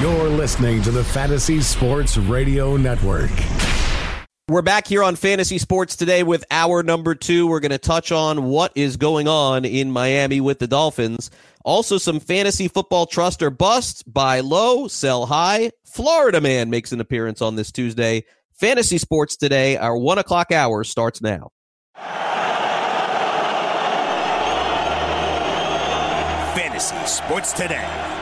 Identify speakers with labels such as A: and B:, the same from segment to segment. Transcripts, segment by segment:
A: You're listening to the Fantasy Sports Radio Network.
B: We're back here on Fantasy Sports today with our number two. We're going to touch on what is going on in Miami with the Dolphins. Also, some fantasy football trust or bust. Buy low, sell high. Florida man makes an appearance on this Tuesday. Fantasy Sports today, our one o'clock hour starts now.
C: Fantasy Sports today.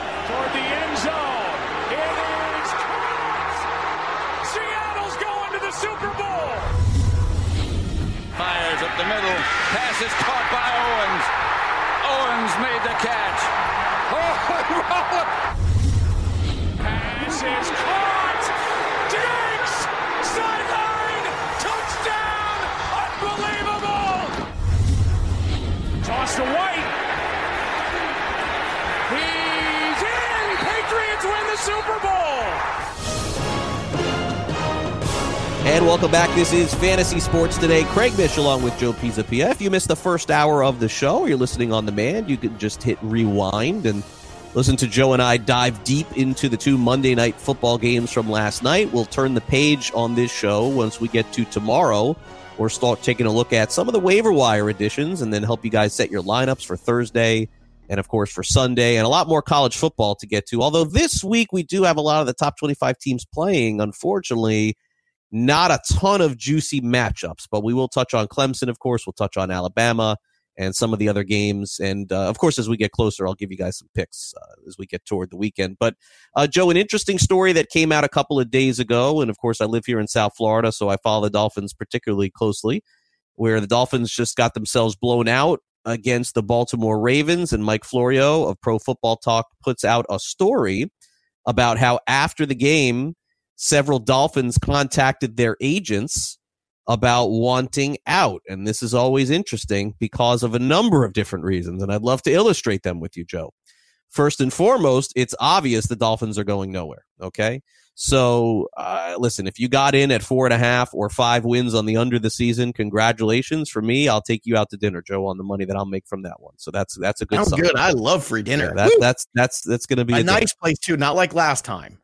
B: And welcome back. This is Fantasy Sports Today. Craig Mish along with Joe Pisapia. If you missed the first hour of the show or you're listening on demand, you can just hit rewind and listen to Joe and I dive deep into the two Monday night football games from last night. We'll turn the page on this show once we get to tomorrow or start taking a look at some of the waiver wire additions and then help you guys set your lineups for Thursday and of course for Sunday and a lot more college football to get to. Although this week we do have a lot of the top 25 teams playing, unfortunately not a ton of juicy matchups, but we will touch on Clemson, of course. We'll touch on Alabama and some of the other games. And uh, of course, as we get closer, I'll give you guys some picks uh, as we get toward the weekend. But uh, Joe, an interesting story that came out a couple of days ago. And of course, I live here in South Florida, so I follow the Dolphins particularly closely, where the Dolphins just got themselves blown out against the Baltimore Ravens. And Mike Florio of Pro Football Talk puts out a story about how after the game, several Dolphins contacted their agents about wanting out. And this is always interesting because of a number of different reasons. And I'd love to illustrate them with you, Joe. First and foremost, it's obvious the Dolphins are going nowhere. Okay. So, uh, listen, if you got in at four and a half or five wins on the under the season, congratulations. For me, I'll take you out to dinner, Joe, on the money that I'll make from that one. So that's that's a good.
D: Sounds good. I love free dinner.
B: Yeah, that, that's that's that's going to be
D: a,
B: a
D: nice place too. Not like last time.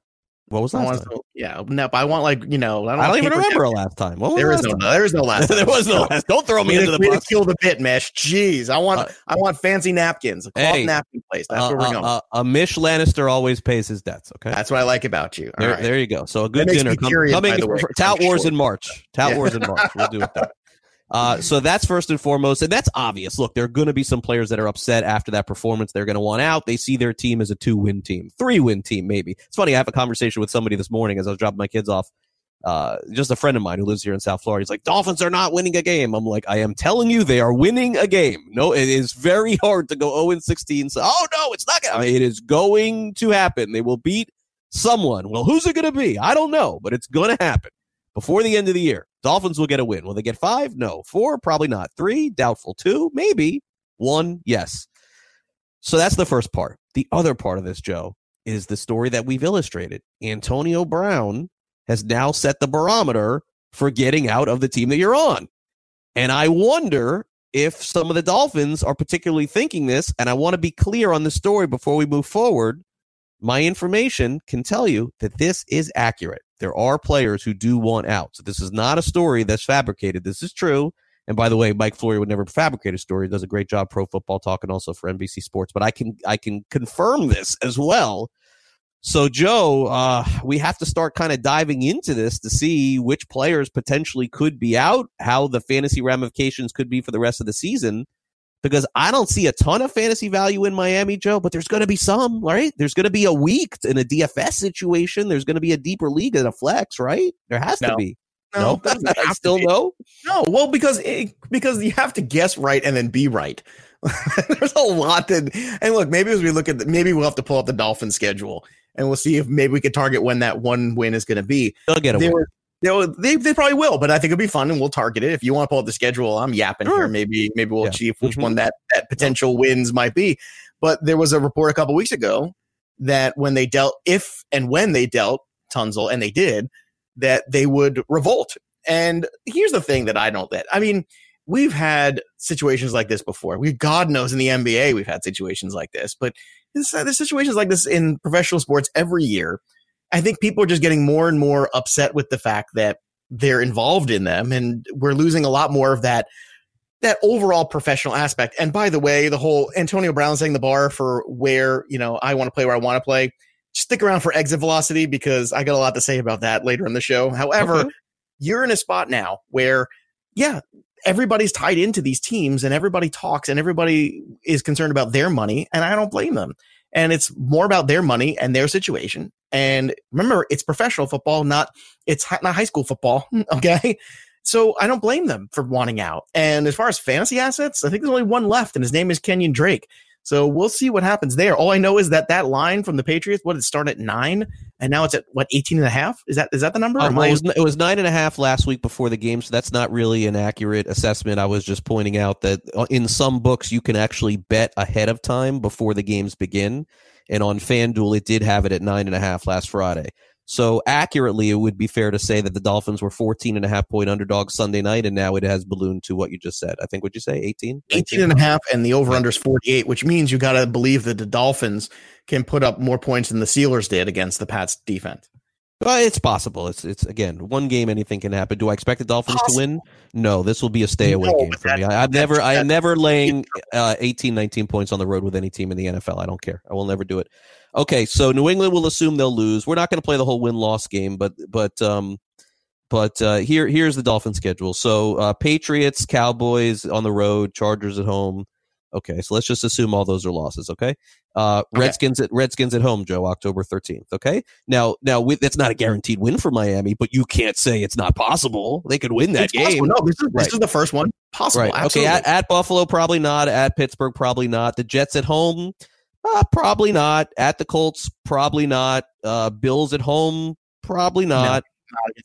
B: What was last time?
D: yeah, no, but I want like you know.
B: I don't, I don't even remember a last time. What was
D: there is
B: no,
D: time? there is no last.
B: there was no last. Don't throw me into the bus.
D: Kill the bit, Mish. Jeez, I want uh, I want fancy napkins, a cloth hey, napkin place. That's uh, where we're uh, going.
B: Uh, a Mish Lannister always pays his debts. Okay,
D: that's what I like about you.
B: There,
D: right.
B: there you go. So a good dinner com- coming. Tout Wars in March. Tout Wars in March. We'll do it. Uh, so that's first and foremost, and that's obvious. Look, there are going to be some players that are upset after that performance. They're going to want out. They see their team as a two-win team, three-win team, maybe. It's funny. I have a conversation with somebody this morning as I was dropping my kids off. Uh, just a friend of mine who lives here in South Florida. He's like, Dolphins are not winning a game. I'm like, I am telling you, they are winning a game. No, it is very hard to go 0 16. So, oh no, it's not. Gonna, it is going to happen. They will beat someone. Well, who's it going to be? I don't know, but it's going to happen before the end of the year. Dolphins will get a win. Will they get five? No. Four? Probably not. Three? Doubtful. Two? Maybe. One? Yes. So that's the first part. The other part of this, Joe, is the story that we've illustrated. Antonio Brown has now set the barometer for getting out of the team that you're on. And I wonder if some of the Dolphins are particularly thinking this. And I want to be clear on the story before we move forward. My information can tell you that this is accurate. There are players who do want out. So this is not a story that's fabricated. This is true. And by the way, Mike Florio would never fabricate a story. He does a great job pro football talking also for NBC Sports. But I can I can confirm this as well. So Joe, uh, we have to start kind of diving into this to see which players potentially could be out, how the fantasy ramifications could be for the rest of the season because I don't see a ton of fantasy value in Miami, Joe, but there's going to be some, right? There's going to be a week in a DFS situation. There's going to be a deeper league in a flex, right? There has
D: no.
B: to be.
D: No,
B: no? I still no.
D: No, well, because it, because you have to guess right and then be right. There's a lot that, and look, maybe as we look at, the, maybe we'll have to pull up the Dolphin schedule and we'll see if maybe we could target when that one win is going to be.
B: They'll get a
D: they
B: win.
D: They, they, they probably will, but I think it'll be fun and we'll target it. If you want to pull up the schedule, I'm yapping sure. here. Maybe maybe we'll yeah. see which mm-hmm. one that that potential wins might be. But there was a report a couple weeks ago that when they dealt, if and when they dealt Tunsil, and they did, that they would revolt. And here's the thing that I don't that I mean, we've had situations like this before. We God knows in the NBA we've had situations like this, but there's situations like this in professional sports every year I think people are just getting more and more upset with the fact that they're involved in them and we're losing a lot more of that that overall professional aspect. And by the way, the whole Antonio Brown setting the bar for where, you know, I want to play where I want to play. Stick around for exit velocity because I got a lot to say about that later in the show. However, okay. you're in a spot now where, yeah, everybody's tied into these teams and everybody talks and everybody is concerned about their money. And I don't blame them and it's more about their money and their situation. And remember, it's professional football, not it's not high school football. Okay. So I don't blame them for wanting out. And as far as fantasy assets, I think there's only one left, and his name is Kenyon Drake. So we'll see what happens there. All I know is that that line from the Patriots, what did it started at nine, and now it's at what 18 and a half. Is that is that the number?
B: Um, it, was, it was nine and a half last week before the game, so that's not really an accurate assessment. I was just pointing out that uh, in some books you can actually bet ahead of time before the games begin, and on FanDuel it did have it at nine and a half last Friday. So accurately, it would be fair to say that the Dolphins were 14 and a half point underdogs Sunday night, and now it has ballooned to what you just said. I think, would you say 18?
D: 18 and a half, and the over under is 48, which means you got to believe that the Dolphins can put up more points than the Steelers did against the Pats defense.
B: Well, it's possible. It's it's again one game. Anything can happen. Do I expect the Dolphins possible. to win? No, this will be a stay away no, game for that, me. I, have never I am never laying uh, 18, 19 points on the road with any team in the NFL. I don't care. I will never do it. Okay, so New England will assume they'll lose. We're not going to play the whole win loss game, but but um, but uh, here here's the Dolphin schedule. So uh, Patriots, Cowboys on the road, Chargers at home. Okay, so let's just assume all those are losses. Okay, uh, okay. Redskins at Redskins at home, Joe, October thirteenth. Okay, now now we, that's not a guaranteed win for Miami, but you can't say it's not possible. They could win that it's game.
D: Possible. No, this is right. this is the first one possible. Right.
B: Okay, at, at Buffalo, probably not. At Pittsburgh, probably not. The Jets at home. Uh, probably not. At the Colts, probably not. Uh, Bills at home, probably not.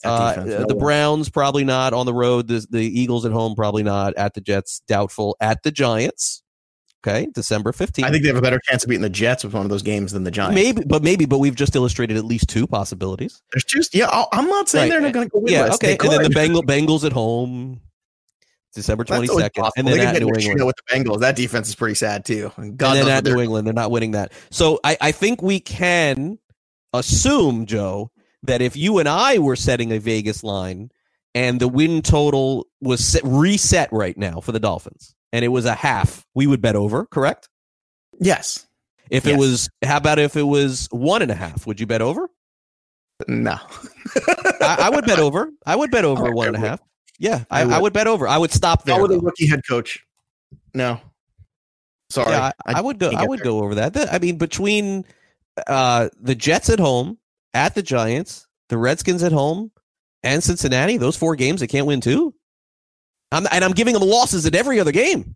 B: No, uh, no the Browns probably not on the road. The, the Eagles at home probably not. At the Jets, doubtful. At the Giants, okay, December fifteenth.
D: I think they have a better chance of beating the Jets with one of those games than the Giants.
B: Maybe, but maybe, but we've just illustrated at least two possibilities.
D: There's just yeah. I'm not saying right. they're not going to go.
B: Yeah, okay. And then the Bengal, Bengals at home. December twenty second, and then at New England
D: with the Bengals. That defense is pretty sad too.
B: God and then at New England, they're not winning that. So I, I think we can assume, Joe, that if you and I were setting a Vegas line and the win total was set, reset right now for the Dolphins, and it was a half, we would bet over. Correct?
D: Yes.
B: If
D: yes.
B: it was, how about if it was one and a half? Would you bet over?
D: No.
B: I, I, would bet over. I would bet over one and a half. Yeah, I, I, would. I, would. bet over. I would stop there.
D: How would a rookie head coach? No, sorry.
B: Yeah, I, I would go. I would there. go over that. I mean, between uh, the Jets at home, at the Giants, the Redskins at home, and Cincinnati, those four games they can't win too. I'm, and I'm giving them losses at every other game.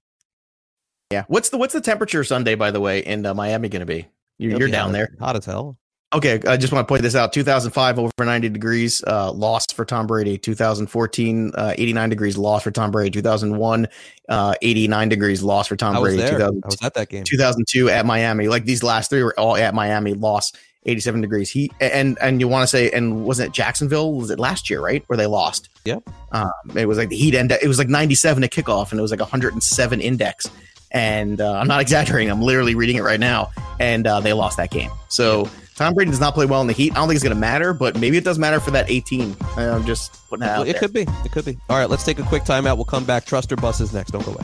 D: Yeah. What's the what's the temperature Sunday, by the way, in uh, Miami going to be? You're, you're down there.
B: Hot as hell.
D: Okay, I just want to point this out. 2005 over 90 degrees, uh, lost for Tom Brady. 2014, uh, 89 degrees, lost for Tom Brady. 2001, uh, 89 degrees, lost for Tom
B: I
D: Brady.
B: Was there. I was at that game.
D: 2002 at Miami. Like these last three were all at Miami, lost 87 degrees. He and and you want to say, and wasn't it Jacksonville? Was it last year, right, where they lost?
B: Yep.
D: Um, it was like the heat end. It was like 97 at kickoff, and it was like 107 index. And uh, I'm not exaggerating. I'm literally reading it right now. And uh, they lost that game. So. Tom Brady does not play well in the Heat. I don't think it's going to matter, but maybe it does matter for that 18. I'm just putting it out.
B: It there. could be. It could be. All right, let's take a quick timeout. We'll come back. Trust or buses next. Don't go away.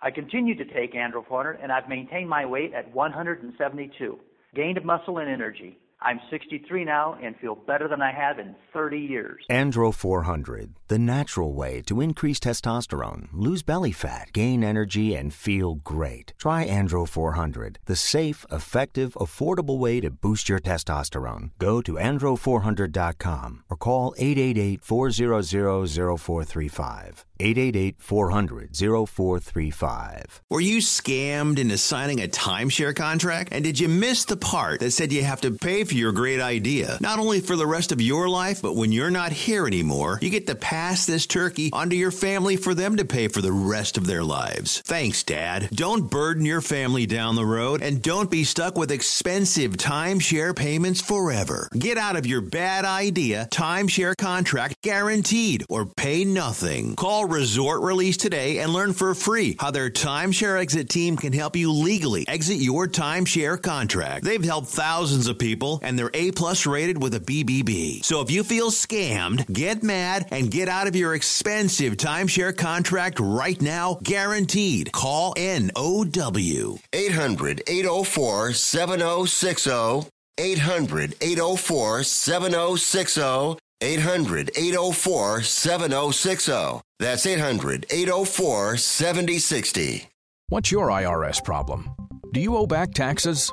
E: I continue to take Andro 400 and I've maintained my weight at 172. Gained muscle and energy. I'm 63 now and feel better than I have in 30 years.
F: Andro 400, the natural way to increase testosterone, lose belly fat, gain energy, and feel great. Try Andro 400, the safe, effective, affordable way to boost your testosterone. Go to andro400.com or call 888 400 0435. 888 400 0435.
G: Were you scammed into signing a timeshare contract? And did you miss the part that said you have to pay for your great idea? Not only for the rest of your life, but when you're not here anymore, you get to pass this turkey onto your family for them to pay for the rest of their lives. Thanks, Dad. Don't burden your family down the road and don't be stuck with expensive timeshare payments forever. Get out of your bad idea timeshare contract guaranteed or pay nothing. Call Resort Release today and learn for free how their timeshare exit team can help you legally exit your timeshare contract. They've helped thousands of people and they're A plus rated with a BBB. So if you feel scammed, get mad and get out of your expensive timeshare contract right now, guaranteed. Call NOW
H: 800 804 7060. 800 804 7060. 800 804 7060. That's 800 804 7060.
I: What's your IRS problem? Do you owe back taxes?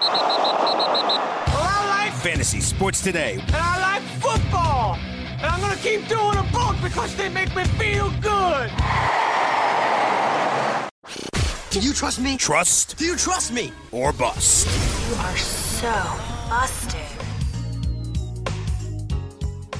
C: Well, I like fantasy sports today.
J: And I like football. And I'm going to keep doing them both because they make me feel good.
A: Do you trust me?
C: Trust.
A: Do you trust me?
C: Or bust.
K: You are so busted.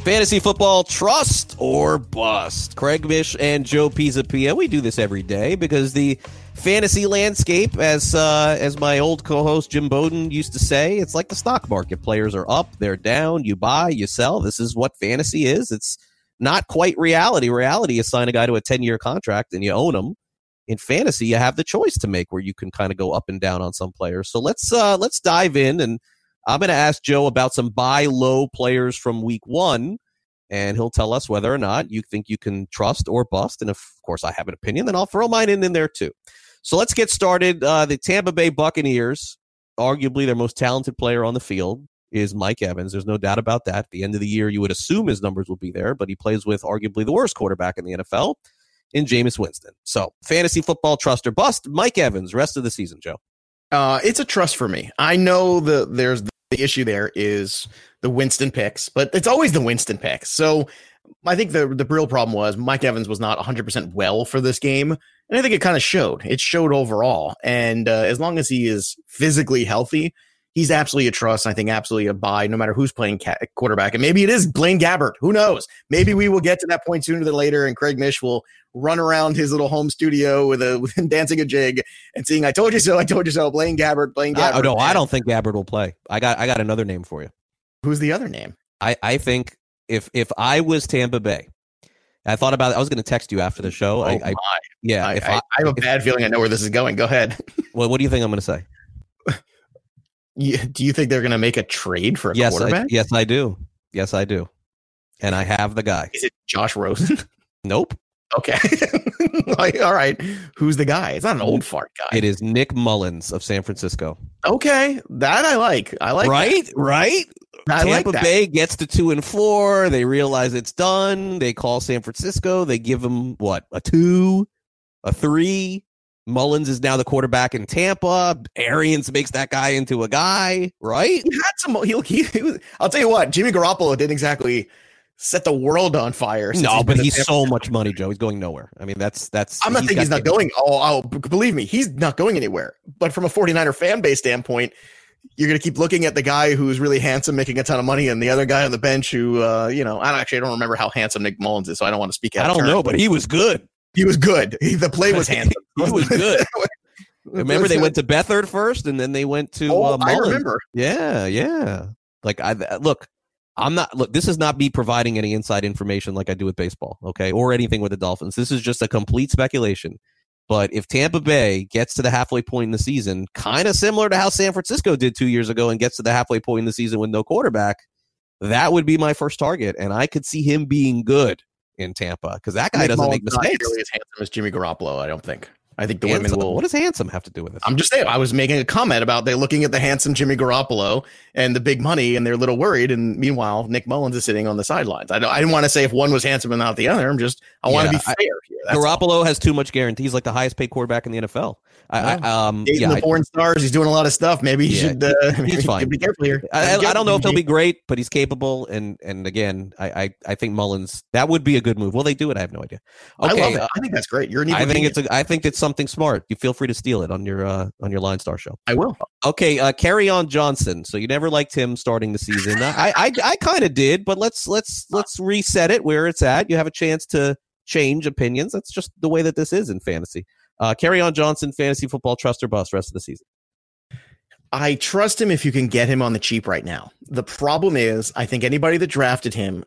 B: Fantasy football trust or bust. Craig Mish and Joe Pisapia. We do this every day because the fantasy landscape, as uh, as my old co-host Jim Bowden used to say, it's like the stock market. Players are up, they're down. You buy, you sell. This is what fantasy is. It's not quite reality. Reality is sign a guy to a ten year contract and you own him in fantasy you have the choice to make where you can kind of go up and down on some players. So let's uh let's dive in and I'm going to ask Joe about some buy low players from week 1 and he'll tell us whether or not you think you can trust or bust and if, of course I have an opinion then I'll throw mine in, in there too. So let's get started. Uh, the Tampa Bay Buccaneers, arguably their most talented player on the field, is Mike Evans. There's no doubt about that. At the end of the year, you would assume his numbers will be there, but he plays with arguably the worst quarterback in the NFL in Jameis Winston. So, fantasy football trust or bust, Mike Evans, rest of the season, Joe.
D: Uh, it's a trust for me. I know the there's the issue there is the Winston picks, but it's always the Winston picks. So I think the the real problem was Mike Evans was not 100% well for this game, and I think it kind of showed. It showed overall, and uh, as long as he is physically healthy, he's absolutely a trust. I think absolutely a buy, no matter who's playing ca- quarterback. And maybe it is Blaine Gabbert. Who knows? Maybe we will get to that point sooner than later, and Craig Mish will run around his little home studio with a with dancing a jig and seeing "I told you so, I told you so." Blaine Gabbert, Blaine Gabbert.
B: oh no, I don't think Gabbert will play. I got I got another name for you.
D: Who's the other name?
B: I I think if if I was Tampa Bay. I thought about it. I was going to text you after the show.
D: Oh
B: I,
D: I,
B: yeah,
D: I,
B: if
D: I, I have a bad feeling I know where this is going. Go ahead.
B: well, what do you think I'm going to say?
D: do you think they're going to make a trade for a
B: yes,
D: quarterback?
B: I, yes, I do. Yes, I do. And I have the guy.
D: Is it Josh Rosen?
B: Nope.
D: Okay. like, all right. Who's the guy? It's not an old fart guy.
B: It is Nick Mullens of San Francisco.
D: Okay. That I like. I like
B: Right?
D: that.
B: Right?
D: I
B: Tampa
D: that.
B: Bay gets to two and four. They realize it's done. They call San Francisco. They give them what? A two, a three. Mullens is now the quarterback in Tampa. Arians makes that guy into a guy, right?
D: He had some. He, he, he was, I'll tell you what. Jimmy Garoppolo didn't exactly set the world on fire.
B: No,
D: he's
B: but he's
D: at
B: so much money, Joe. He's going nowhere. I mean, that's that's.
D: I'm not saying he's not going. Oh, oh, believe me, he's not going anywhere. But from a 49er fan base standpoint, you're going to keep looking at the guy who's really handsome, making a ton of money, and the other guy on the bench who, uh, you know, I don't, actually I don't remember how handsome Nick Mullens is, so I don't want to speak. Out
B: I don't
D: turn.
B: know, but he was good.
D: He was good. He, the play was handsome.
B: he was good. Remember, they went to Beathard first, and then they went to.
D: Oh,
B: uh,
D: I remember.
B: Yeah, yeah. Like I look, I'm not. Look, this is not me providing any inside information like I do with baseball, okay, or anything with the Dolphins. This is just a complete speculation. But if Tampa Bay gets to the halfway point in the season, kind of similar to how San Francisco did two years ago, and gets to the halfway point in the season with no quarterback, that would be my first target, and I could see him being good in Tampa because that guy
D: Nick
B: doesn't make
D: not
B: mistakes.
D: nearly as handsome as Jimmy Garoppolo. I don't think. I think the
B: Handsome.
D: women will.
B: What does handsome have to do with it?
D: I'm just saying. I was making a comment about they looking at the handsome Jimmy Garoppolo and the big money, and they're a little worried. And meanwhile, Nick Mullens is sitting on the sidelines. I don't. I didn't want to say if one was handsome and not the other. I'm just. I want to be fair
B: I-
D: here. That's all.
B: Garoppolo has too much guarantees, like the highest paid quarterback in the NFL. I, I, um,
D: Dating
B: yeah,
D: the
B: I-
D: porn stars. He's doing a lot of stuff. Maybe he
B: Yeah,
D: should. Uh,
B: he's fine.
D: Be careful here.
B: I, I, I don't know if he'll be great, but he's capable. And and again, I, I I think Mullens that would be a good move. Will they do it? I have no idea.
D: I
B: Okay,
D: love it. I think that's great. You're an
B: I think it's a, I think it's something smart. You feel free to steal it on your uh, on your Line Star show.
D: I will.
B: Okay, uh, Kerryon Johnson. So you never liked him starting the season. I I, I kind of did, but let's let's let's reset it where it's at. You have a chance to change opinions. That's just the way that this is in fantasy. Uh, carry on Johnson, fantasy football, trust or bust rest of the season.
D: I trust him if you can get him on the cheap right now. The problem is, I think anybody that drafted him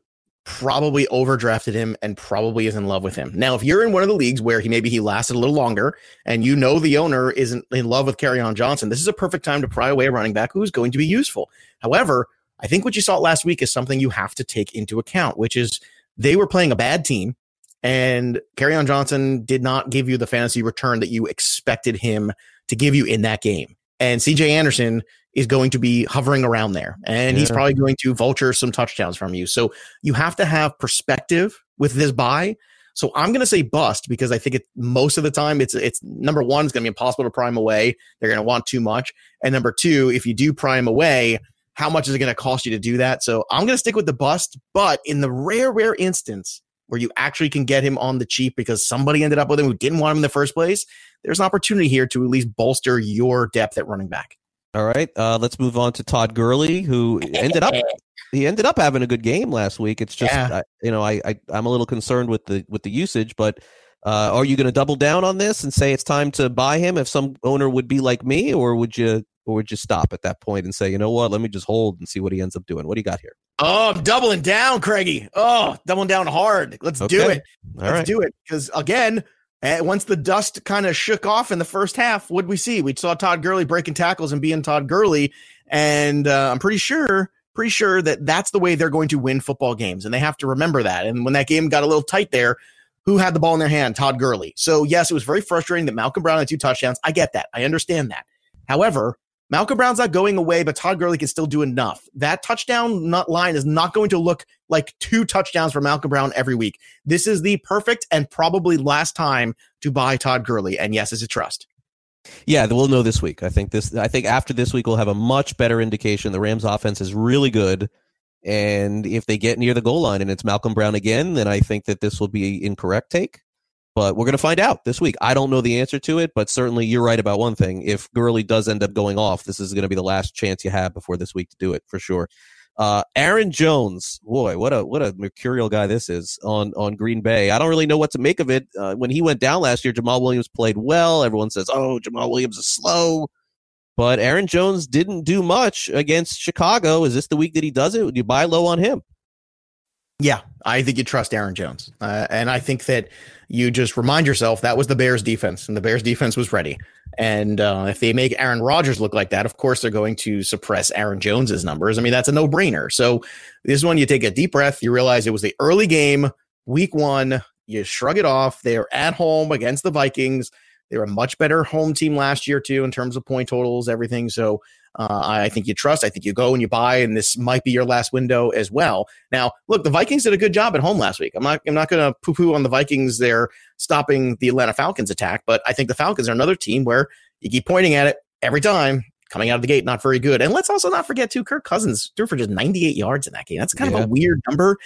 D: probably overdrafted him and probably is in love with him. Now, if you're in one of the leagues where he maybe he lasted a little longer and you know the owner isn't in love with Kerryon Johnson, this is a perfect time to pry away a running back who's going to be useful. However, I think what you saw last week is something you have to take into account, which is they were playing a bad team and Kerryon Johnson did not give you the fantasy return that you expected him to give you in that game. And CJ Anderson is going to be hovering around there and he's probably going to vulture some touchdowns from you. So you have to have perspective with this buy. So I'm going to say bust because I think it most of the time it's it's number one, it's going to be impossible to prime away. They're going to want too much. And number two, if you do prime away, how much is it going to cost you to do that? So I'm going to stick with the bust, but in the rare, rare instance where you actually can get him on the cheap because somebody ended up with him who didn't want him in the first place, there's an opportunity here to at least bolster your depth at running back.
B: All right, uh, let's move on to Todd Gurley, who ended up he ended up having a good game last week. It's just
D: Yeah.
B: I, you know I, I I'm a little concerned with the with the usage, but uh, are you going to double down on this and say it's time to buy him if some owner would be like me, or would you or would you stop at that point and say you know what, let me just hold and see what he ends up doing? What do you got here?
D: Oh, I'm doubling down, Craigie. Oh, doubling down hard. Let's do it.
B: All
D: Let's
B: right.
D: do it. Because again, eh, once the dust kind of shook off in the first half, what we see? We saw Todd Gurley breaking tackles and being Todd Gurley, and uh, I'm pretty sure, pretty sure that that's the way they're going to win football games, and they have to remember that. And when that game got a little tight there, who had the ball in their hand? Todd Gurley. So yes, it was very frustrating that Malcolm Brown had two touchdowns. I get that. I understand that. However, Malcolm Brown's not going away, but Todd Gurley can still do enough. That touchdown line is not going to look like two touchdowns for Malcolm Brown every week. This is the perfect and probably last time to buy Todd Gurley. And yes, it's a trust.
B: Yeah, we'll know this week. I think this. I think after this week, we'll have a much better indication. The Rams' offense is really good, and if they get near the goal line and it's Malcolm Brown again, then I think that this will be incorrect take. But we're going to find out this week. I don't know the answer to it, but certainly you're right about one thing. If Gurley does end up going off, this is going to be the last chance you have before this week to do it for sure. Uh, Aaron Jones, boy, what a what a mercurial guy this is on on Green Bay. I don't really know what to make of it. Uh, when he went down last year, Jamaal Williams played well. Everyone says, "Oh, Jamaal Williams is slow," but Aaron Jones didn't do much against Chicago. Is this the week that he does it? Would you buy low on him?
D: Yeah, I think you trust Aaron Jones. Uh, and I think that you just remind yourself that was the Bears defense, and the Bears defense was ready. And uh, if they make Aaron Rodgers look like that, of course they're going to suppress Aaron Jones's numbers. I mean, that's a no brainer. So this one, you take a deep breath, you realize it was the early game, week one, you shrug it off. They are at home against the Vikings. They were a much better home team last year too in terms of point totals, everything. So uh, I think you trust. I think you go and you buy, and this might be your last window as well. Now, look, the Vikings did a good job at home last week. I'm not. I'm not going to poo-poo on the Vikings. They're stopping the Atlanta Falcons attack, but I think the Falcons are another team where you keep pointing at it every time coming out of the gate, not very good. And let's also not forget too, Kirk Cousins threw for just 98 yards in that game. That's kind yeah. of a weird number.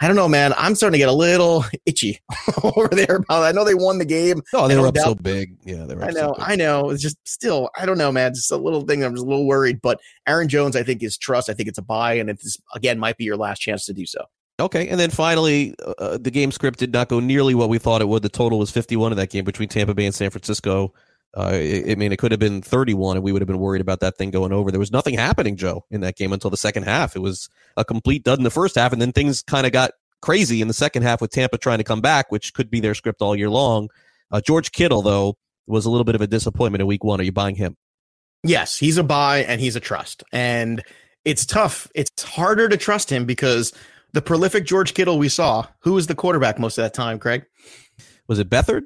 D: I don't know, man. I'm starting to get a little itchy over there about. I know they won the game.
B: Oh, they were up so big. Yeah, they were.
D: I know.
B: So
D: I know. It's just still. I don't know, man. Just a little thing. I'm just a little worried. But Aaron Jones, I think, is trust. I think it's a buy, and it's again might be your last chance to do so.
B: Okay, and then finally, uh, uh the game script did not go nearly what we thought it would. The total was 51 in that game between Tampa Bay and San Francisco. Uh, I mean, it could have been 31, and we would have been worried about that thing going over. There was nothing happening, Joe, in that game until the second half. It was a complete dud in the first half, and then things kind of got crazy in the second half with Tampa trying to come back, which could be their script all year long. Uh, George Kittle, though, was a little bit of a disappointment in week one. Are you buying him?
D: Yes, he's a buy and he's a trust. And it's tough. It's harder to trust him because the prolific George Kittle we saw, who was the quarterback most of that time, Craig?
B: Was it Beathard?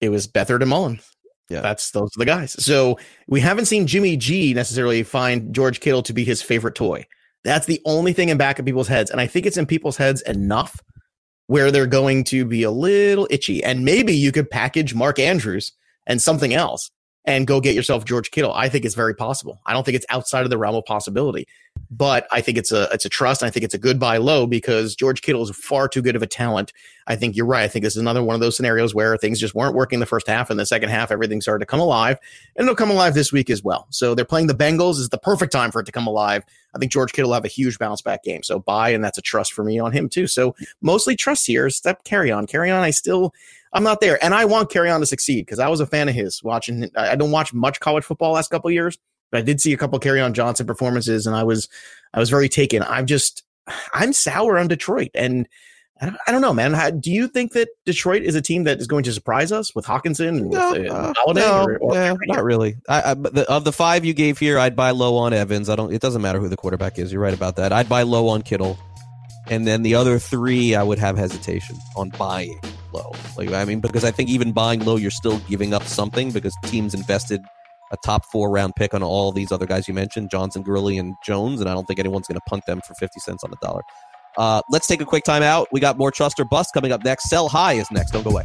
D: It was Beathard and Mullens. Yeah, that's those are the guys. So we haven't seen Jimmy G necessarily find George Kittle to be his favorite toy. That's the only thing in back of people's heads, and I think it's in people's heads enough where they're going to be a little itchy. And maybe you could package Mark Andrews and something else and go get yourself George Kittle. I think it's very possible. I don't think it's outside of the realm of possibility, but I think it's a it's a trust. I think it's a good buy low because George Kittle is far too good of a talent. I think you're right. I think this is another one of those scenarios where things just weren't working the first half, and the second half everything started to come alive, and it'll come alive this week as well. So they're playing the Bengals. is the perfect time for it to come alive. I think George Kittle will have a huge bounce back game. So buy, and that's a trust for me on him too. So mostly trust here. Step Kerryon, Carry on. I still I'm not there. And I want Kerryon to succeed because I was a fan of his watching. I don't watch much college football last couple years, but I did see a couple Kerryon Johnson performances and I was, I was very taken. I'm just, I'm sour on Detroit. And I don't, I don't know, man. How, do you think that Detroit is a team that is going to surprise us with Hockenson? and no, with uh, Golladay?
B: No, or, or yeah, not really. I, I the, of the five you gave here, I'd buy low on Evans. I don't. It doesn't matter who the quarterback is. You're right about that. I'd buy low on Kittle, and then the other three, I would have hesitation on buying low. Like I mean, because I think even buying low, you're still giving up something because teams invested a top four round pick on all these other guys you mentioned, Johnson, Gurley, and Jones, and I don't think anyone's going to punt them for fifty cents on the dollar. Uh, let's take a quick time out. We got more trust or bust coming up next. Sell high is next. Don't go away.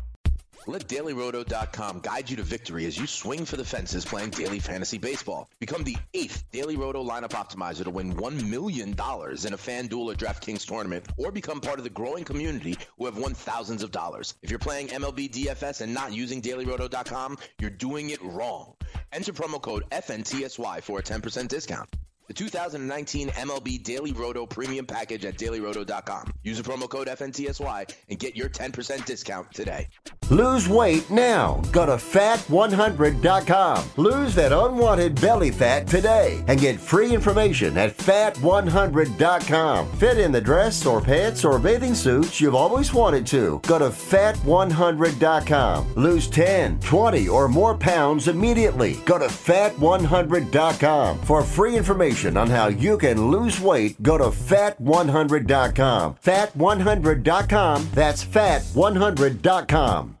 L: Let DailyRoto.com guide you to victory as you swing for the fences playing daily fantasy baseball. Become the eighth Daily Roto lineup optimizer to win $1 million in a FanDuel or DraftKings tournament, or become part of the growing community who have won thousands of dollars. If you're playing MLB DFS and not using DailyRoto.com, you're doing it wrong. Enter promo code FNTSY for a 10% discount. The 2019 MLB Daily Roto Premium Package at dailyroto.com. Use the promo code FNTSY and get your 10% discount today.
H: Lose weight now. Go to fat100.com. Lose that unwanted belly fat today and get free information at fat100.com. Fit in the dress or pants or bathing suits you've always wanted to. Go to fat100.com. Lose 10, 20, or more pounds immediately. Go to fat100.com. For free information on how you can lose weight, go to fat100.com. Fat100.com. That's fat100.com.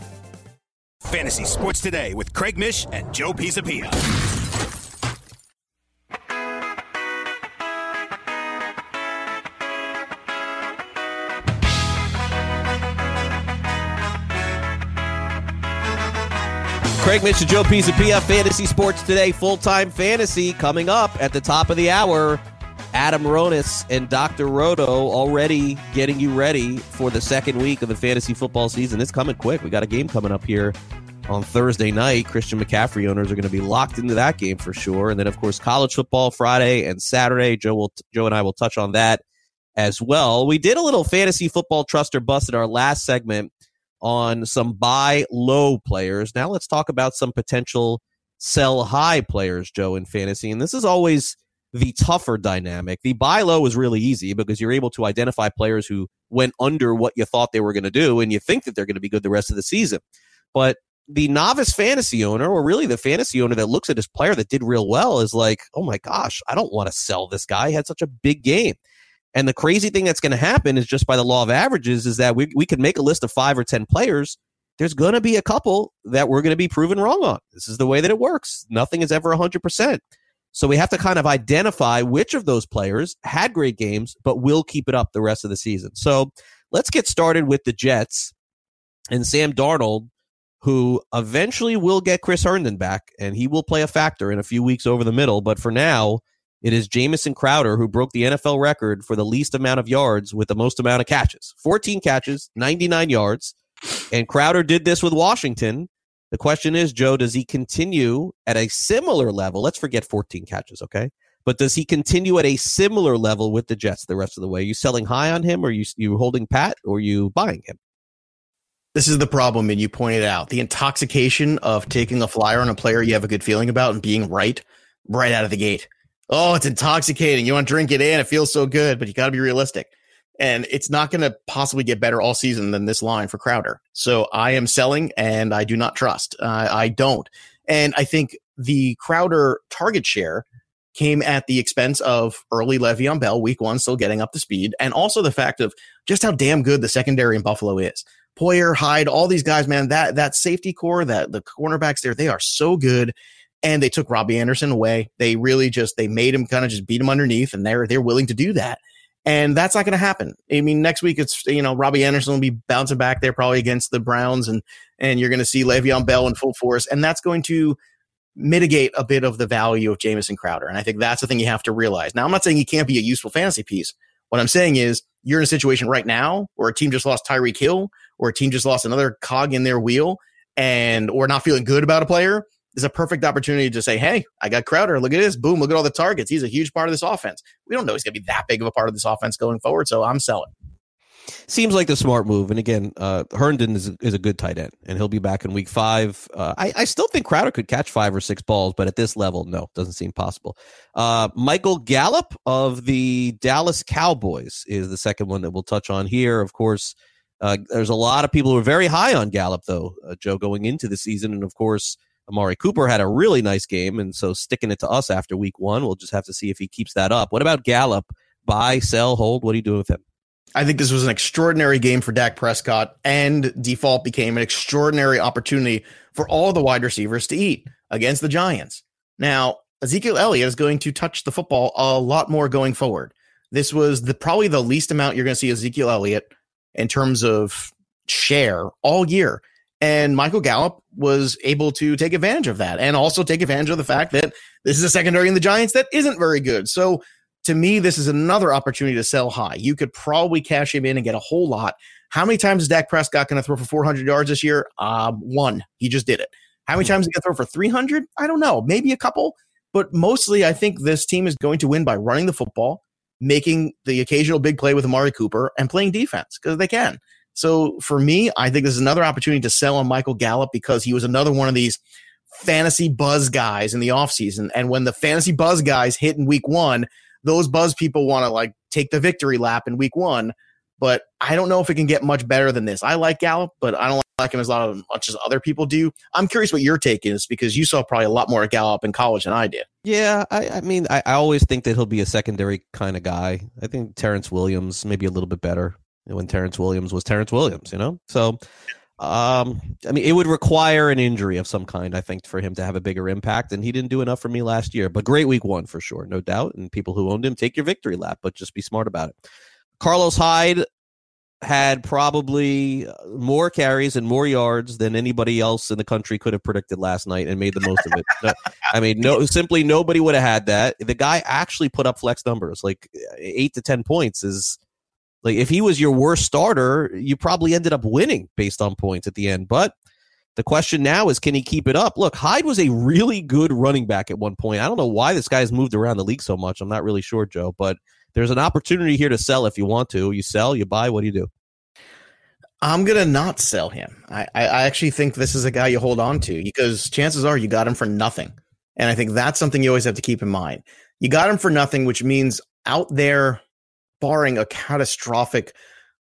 C: Fantasy Sports Today with Craig Mish and Joe Pisapia.
B: Craig Mish and Joe Pisapia, Fantasy Sports Today, full time fantasy coming up at the top of the hour. Adam Ronis and Dr. Roto already getting you ready for the second week of the fantasy football season. It's coming quick. We got a game coming up here on Thursday night. Christian McCaffrey owners are going to be locked into that game for sure. And then, of course, college football Friday and Saturday. Joe will Joe and I will touch on that as well. We did a little fantasy football trust or bust in our last segment on some buy low players. Now let's talk about some potential sell high players, Joe, in fantasy. And this is always the tougher dynamic. The buy low is really easy because you're able to identify players who went under what you thought they were going to do and you think that they're going to be good the rest of the season. But the novice fantasy owner, or really the fantasy owner that looks at his player that did real well, is like, oh my gosh, I don't want to sell this guy. He had such a big game. And the crazy thing that's going to happen is just by the law of averages is that we, we can make a list of five or 10 players. There's going to be a couple that we're going to be proven wrong on. This is the way that it works. Nothing is ever 100%. So we have to kind of identify which of those players had great games, but will keep it up the rest of the season. So let's get started with the Jets and Sam Darnold, who eventually will get Chris Herndon back, and he will play a factor in a few weeks over the middle. But for now, it is Jamison Crowder who broke the NFL record for the least amount of yards with the most amount of catches 14 catches, 99 yards. And Crowder did this with Washington the question is, Joe, does he continue at a similar level? Let's forget 14 catches, okay? But does he continue at a similar level with the Jets the rest of the way? Are you selling high on him, or are you you holding pat, or are you buying him?
D: This is the problem, and you pointed out the intoxication of taking a flyer on a player you have a good feeling about and being right right out of the gate. Oh, it's intoxicating. You want to drink it in. It feels so good, but you got to be realistic and it's not going to possibly get better all season than this line for Crowder. So I am selling, and I do not trust. Uh, I don't, and I think the Crowder target share came at the expense of early Le'Veon Bell, week one, still getting up to speed, and also the fact of just how damn good the secondary in Buffalo is. Poyer, Hyde, all these guys, man, that that safety core, that the cornerbacks there, they are so good. And they took Robbie Anderson away. They really just they made him kind of just beat him underneath, and they're they're willing to do that. And that's not going to happen. I mean, next week it's you know Robbie Anderson will be bouncing back there probably against the Browns, and and you're going to see Le'Veon Bell in full force, and that's going to mitigate a bit of the value of Jamison Crowder. And I think that's the thing you have to realize. Now, I'm not saying he can't be a useful fantasy piece. What I'm saying is you're in a situation right now where a team just lost Tyreek Hill, or a team just lost another cog in their wheel, and or not feeling good about a player is a perfect opportunity to say, hey, I got Crowder. Look at this. Boom. Look at all the targets. He's a huge part of this offense. We don't know he's going to be that big of a part of this offense going forward. So I'm selling.
B: Seems like the smart move. And again, uh, Herndon is, is a good tight end, and he'll be back in week five. Uh, I, I still think Crowder could catch five or six balls, but at this level, no, doesn't seem possible. Uh, Michael Gallup of the Dallas Cowboys is the second one that we'll touch on here. Of course, uh, there's a lot of people who are very high on Gallup, though, uh, Joe, going into the season. And of course, Amari Cooper had a really nice game, and so sticking it to us after week one, we'll just have to see if he keeps that up. What about Gallup? Buy, sell, hold? What are you doing with him?
D: I think this was an extraordinary game for Dak Prescott, and default became an extraordinary opportunity for all the wide receivers to eat against the Giants. Now, Ezekiel Elliott is going to touch the football a lot more going forward. This was the probably the least amount you're going to see Ezekiel Elliott in terms of share all year. And Michael Gallup was able to take advantage of that and also take advantage of the fact that this is a secondary in the Giants that isn't very good. So to me, this is another opportunity to sell high. You could probably cash him in and get a whole lot. How many times is Dak Prescott going to throw for 400 yards this year? Uh, one. He just did it. How many times is he going to throw for 300? I don't know. Maybe a couple. But mostly, I think this team is going to win by running the football, making the occasional big play with Amari Cooper, and playing defense because they can. So for me, I think this is another opportunity to sell on Michael Gallup because he was another one of these fantasy buzz guys in the offseason. And when the fantasy buzz guys hit in week one, those buzz people want to like take the victory lap in week one. But I don't know if it can get much better than this. I like Gallup, but I don't like him as much as other people do. I'm curious what your take is because you saw probably a lot more Gallup in college than I did.
B: Yeah, I, I mean, I, I always think that he'll be a secondary kind of guy. I think Terrance Williams maybe a little bit better when Terrance Williams was Terrance Williams, you know? So, um, I mean, it would require an injury of some kind, I think, for him to have a bigger impact. And he didn't do enough for me last year, but great week one for sure, no doubt. And people who owned him, take your victory lap, but just be smart about it. Carlos Hyde had probably more carries and more yards than anybody else in the country could have predicted last night and made the most of it. I mean, no, simply nobody would have had that. The guy actually put up flex numbers, like eight to 10 points is like if he was your worst starter, you probably ended up winning based on points at the end. But the question now is, can he keep it up? Look, Hyde was a really good running back at one point. I don't know why this guy's moved around the league so much. I'm not really sure, Joe, but there's an opportunity here to sell if you want to. You sell, you buy. What do you do?
D: I'm gonna not sell him. I, I actually think this is a guy you hold on to because chances are you got him for nothing, and I think that's something you always have to keep in mind. You got him for nothing, which means out there barring a catastrophic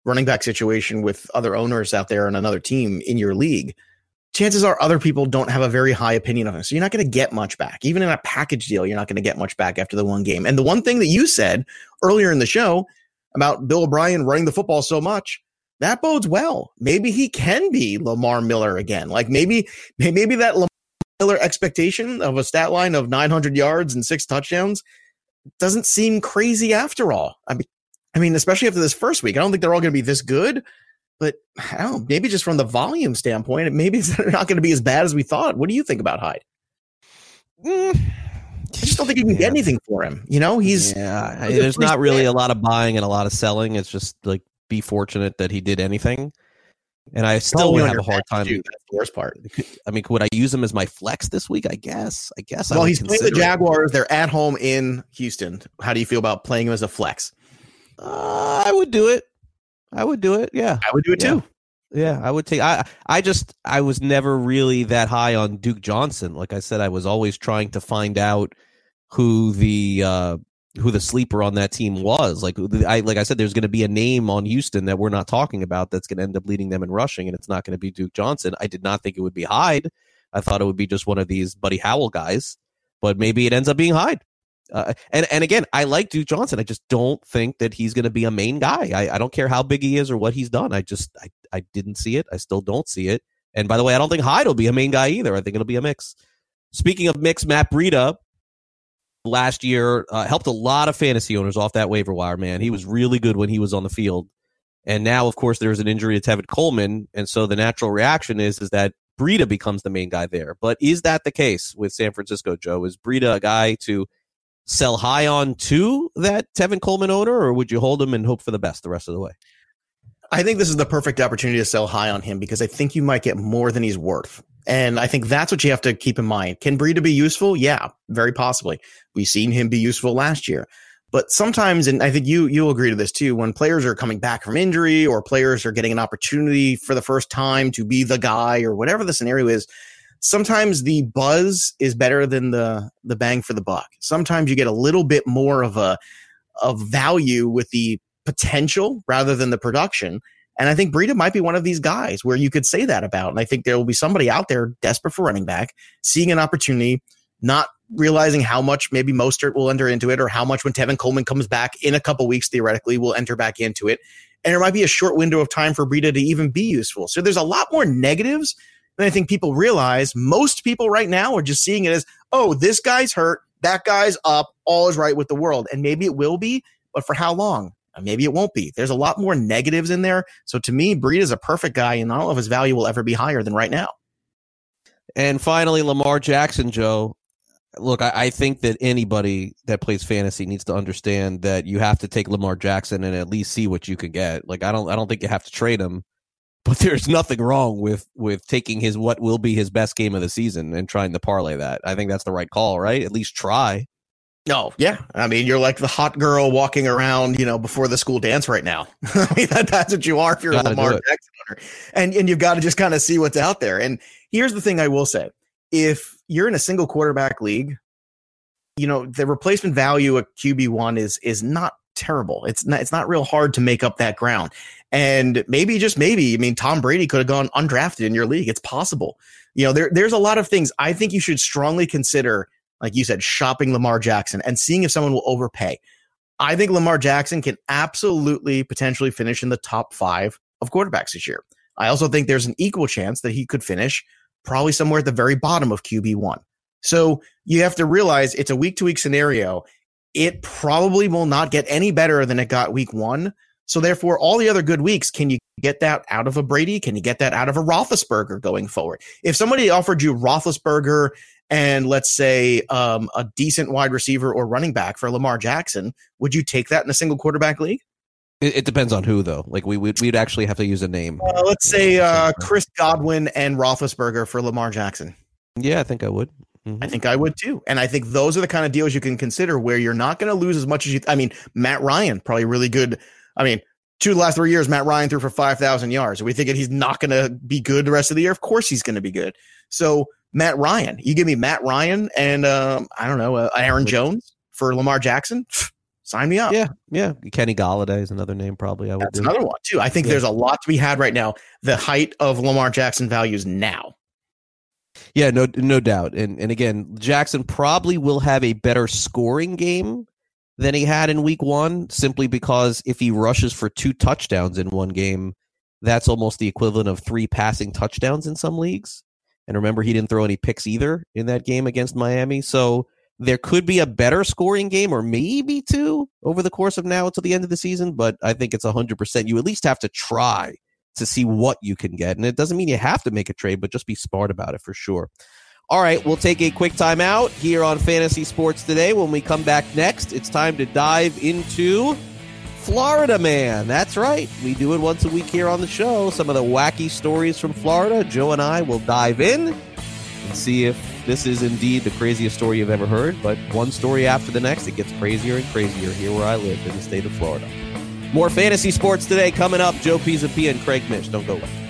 D: running back situation with other owners out there and another team in your league, chances are other people don't have a very high opinion of him. So you're not going to get much back. Even in a package deal, you're not going to get much back after the one game. And the one thing that you said earlier in the show about Bill O'Brien running the football so much, that bodes well. Maybe he can be Lamar Miller again. Like maybe maybe that Lamar Miller expectation of a stat line of 900 yards and six touchdowns doesn't seem crazy after all. I mean, I mean, especially after this first week, I don't think they're all going to be this good. But I don't know, maybe just from the volume standpoint, maybe it's not going to be as bad as we thought. What do you think about Hyde? Mm, I just don't think you can yeah. get anything for him. You know, he's
B: yeah. There's not really a lot of buying and a lot of selling. It's just like be fortunate that he did anything. And I still would have a hard time.
D: That's the worst part.
B: I mean, would I use him as my flex this week? I guess. I guess.
D: Well, he's playing the Jaguars. It. They're at home in Houston. How do you feel about playing him as a flex?
B: Uh, I would do it. I would do it. Yeah,
D: I would do it
B: yeah.
D: too.
B: Yeah, I would take. I I just I was never really that high on Duke Johnson. Like I said, I was always trying to find out who the uh, who the sleeper on that team was. Like I like I said, there's going to be a name on Houston that we're not talking about that's going to end up leading them in rushing, and it's not going to be Duke Johnson. I did not think it would be Hyde. I thought it would be just one of these Buddy Howell guys, but maybe it ends up being Hyde. Uh, and and again, I like Duke Johnson. I just don't think that he's going to be a main guy. I, I don't care how big he is or what he's done. I just I, I didn't see it. I still don't see it. And by the way, I don't think Hyde will be a main guy either. I think it'll be a mix. Speaking of mix, Matt Breida last year uh, helped a lot of fantasy owners off that waiver wire. Man, he was really good when he was on the field. And now, of course, there's an injury to Tevin Coleman, and so the natural reaction is is that Breida becomes the main guy there. But is that the case with San Francisco? Joe is Breida a guy to sell high on to that Tevin Coleman owner, or would you hold him and hope for the best the rest of the way?
D: I think this is the perfect opportunity to sell high on him because I think you might get more than he's worth. And I think that's what you have to keep in mind. Can Breida be useful? Yeah, very possibly. We've seen him be useful last year. But sometimes, and I think you you'll agree to this too, when players are coming back from injury or players are getting an opportunity for the first time to be the guy or whatever the scenario is, sometimes the buzz is better than the the bang for the buck. Sometimes you get a little bit more of a of value with the potential rather than the production. And I think Breida might be one of these guys where you could say that about. And I think there will be somebody out there desperate for running back, seeing an opportunity, not realizing how much maybe Mostert will enter into it or how much when Tevin Coleman comes back in a couple weeks, theoretically, will enter back into it. And there might be a short window of time for Breida to even be useful. So there's a lot more negatives I think people realize. Most people right now are just seeing it as, oh, this guy's hurt, that guy's up, all is right with the world. And maybe it will be. but for how long? Uh, maybe it won't be. There's a lot more negatives in there. So to me, Breida is a perfect guy, and I don't all of his value will ever be higher than right now.
B: And finally, Lamar Jackson, Joe. Look, I, I, think that anybody that plays fantasy needs to understand that you have to take Lamar Jackson and at least see what you can get. Like I don't I don't think you have to trade him, but there's nothing wrong with with taking his what will be his best game of the season and trying to parlay that. I think that's the right call, right? At least try.
D: No, yeah. I mean, you're like the hot girl walking around, you know, before the school dance right now. I mean, that, that's what you are if you're a Lamar Jackson owner. And and you've got to just kind of see what's out there. And here's the thing I will say. If you're in a single quarterback league, you know, the replacement value at QB1 is is not terrible. It's not it's not real hard to make up that ground. And maybe just maybe, I mean, Tom Brady could have gone undrafted in your league. It's possible. You know, there there's a lot of things I think you should strongly consider like you said, shopping Lamar Jackson and seeing if someone will overpay. I think Lamar Jackson can absolutely potentially finish in the top five of quarterbacks this year. I also think there's an equal chance that he could finish probably somewhere at the very bottom of QB1. So you have to realize it's a week to week scenario. It probably will not get any better than it got week one. So therefore, all the other good weeks, can you get that out of a Brady? Can you get that out of a Roethlisberger going forward? If somebody offered you Roethlisberger and let's say um, a decent wide receiver or running back for Lamar Jackson, would you take that in a single quarterback league?
B: It, it depends on who, though. Like we would, we'd actually have to use a name.
D: Uh, let's say uh, Chris Godwin and Roethlisberger for Lamar Jackson.
B: Yeah, I think I would.
D: Mm-hmm. I think I would too. And I think those are the kind of deals you can consider where you're not going to lose as much as you. Th- I mean, Matt Ryan probably really good. I mean, two of the last three years, Matt Ryan threw for five thousand yards. Are we thinking he's not going to be good the rest of the year? Of course, he's going to be good. So Matt Ryan. You give me Matt Ryan and um, I don't know uh, Aaron Jones for Lamar Jackson. Sign me up.
B: Yeah, yeah. Kenny Golladay is another name. Probably I would.
D: That's do. another one too. I think yeah. there's a lot to be had right now. The height of Lamar Jackson values now.
B: Yeah, no, no doubt. And and again, Jackson probably will have a better scoring game than he had in Week One, simply because if he rushes for two touchdowns in one game, that's almost the equivalent of three passing touchdowns in some leagues. And remember, he didn't throw any picks either in that game against Miami. So there could be a better scoring game or maybe two over the course of now until the end of the season. But I think it's 100%. You at least have to try to see what you can get. And it doesn't mean you have to make a trade, but just be smart about it for sure. All right, we'll take a quick timeout here on Fantasy Sports Today. When we come back next, it's time to dive into Florida Man. That's right. We do it once a week here on the show. Some of the wacky stories from Florida. Joe and I will dive in and see if this is indeed the craziest story you've ever heard. But one story after the next, it gets crazier and crazier here where I live in the state of Florida. More fantasy sports today coming up. Joe Pisapia and Craig Mish. Don't go away.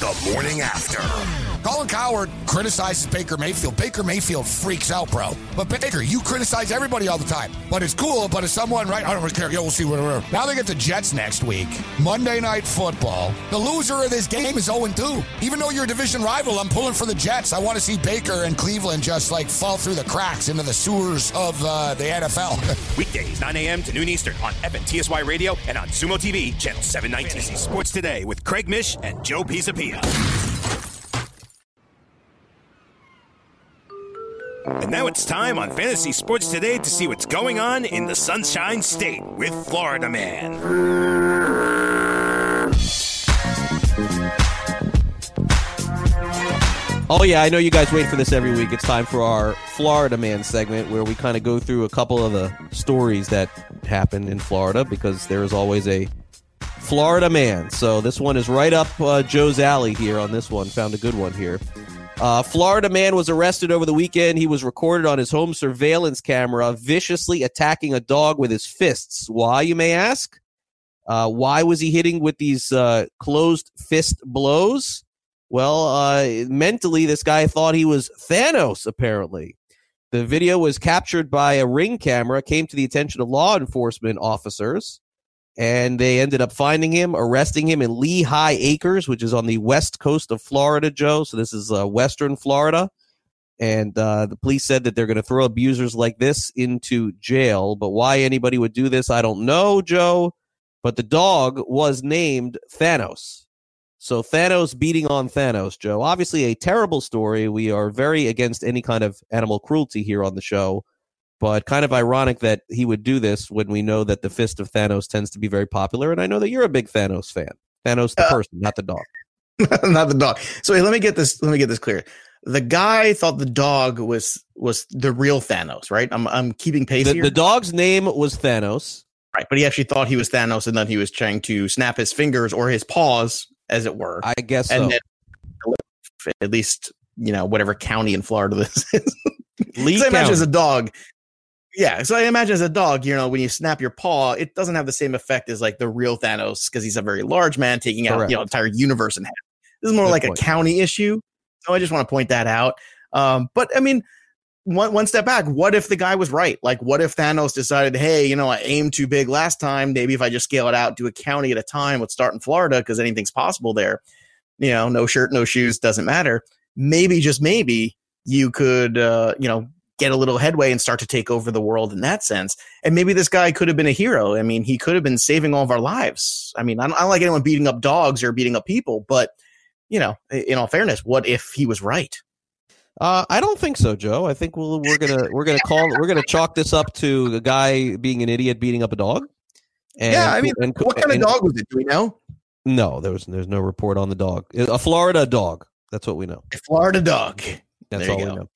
M: The morning after. Colin Cowherd criticizes Baker Mayfield. Baker Mayfield freaks out, bro. But Baker, you criticize everybody all the time. But it's cool, but it's someone, right? I don't really care. Yeah, we'll see whatever. Now they get the Jets next week. Monday night football. The loser of this game is 0-2. Even though you're a division rival, I'm pulling for the Jets. I want to see Baker and Cleveland just like fall through the cracks into the sewers of uh, the NFL.
N: Weekdays, 9 a.m. to noon Eastern on FNTSY Radio and on Xumo TV, channel 719. Sports Today with Craig Mish and Joe And now it's time on Fantasy Sports Today to see what's going on in the Sunshine State with Florida Man.
B: Oh, yeah, I know you guys wait for this every week. It's time for our Florida Man segment where we kind of go through a couple of the stories that happened in Florida because there is always a Florida Man. So this one is right up uh, Joe's alley here on this one. Found a good one here. Uh, Florida man was arrested over the weekend. He was recorded on his home surveillance camera viciously attacking a dog with his fists. Why, you may ask? Uh, why was he hitting with these uh, closed fist blows? Well, uh, mentally, this guy thought he was Thanos, apparently. The video was captured by a ring camera, came to the attention of law enforcement officers and they ended up finding him, arresting him in Lehigh Acres, which is on the west coast of Florida, Joe. So this is uh, western Florida. And uh, the police said that they're going to throw abusers like this into jail. But why anybody would do this, I don't know, Joe. But the dog was named Thanos. So Thanos beating on Thanos, Joe. Obviously, a terrible story. We are very against any kind of animal cruelty here on the show but kind of ironic that he would do this when we know that the fist of Thanos tends to be very popular. And I know that you're a big Thanos fan. Thanos the uh, person, not the dog.
D: not the dog. So let me get this. Let me get this clear. The guy thought the dog was was the real Thanos, right? I'm I'm keeping pace
B: the,
D: here.
B: The dog's name was Thanos,
D: right? But he actually thought he was Thanos, and then he was trying to snap his fingers or his paws, as it were.
B: I guess
D: and
B: so.
D: Then, at least you know whatever county in Florida this is.
B: Lee
D: I imagine as a dog, yeah, so I imagine as a dog, you know, when you snap your paw, it doesn't have the same effect as like the real Thanos because he's a very large man taking out you know entire universe in half. This is more Good like point. a county issue. So I just want to point that out. Um, but I mean, one one step back, what if the guy was right? Like, what if Thanos decided, hey, you know, I aimed too big last time. Maybe if I just scale it out, do a county at a time, let's start in Florida because anything's possible there. You know, no shirt, no shoes, doesn't matter. Maybe just maybe you could, uh, you know, get a little headway and start to take over the world in that sense. And maybe this guy could have been a hero. I mean, he could have been saving all of our lives. I mean, I don't, I don't like anyone beating up dogs or beating up people, but you know, in all fairness, what if he was right?
B: Uh, I don't think so, Joe. I think we'll, we're gonna we're gonna call we're gonna chalk this up to the guy being an idiot beating up a dog.
D: And, yeah, I mean, and, what kind and, of dog was it? Do we know?
B: No, there was there's no report on the dog. A Florida dog. That's what we know.
D: A Florida dog.
B: That's all go. we know.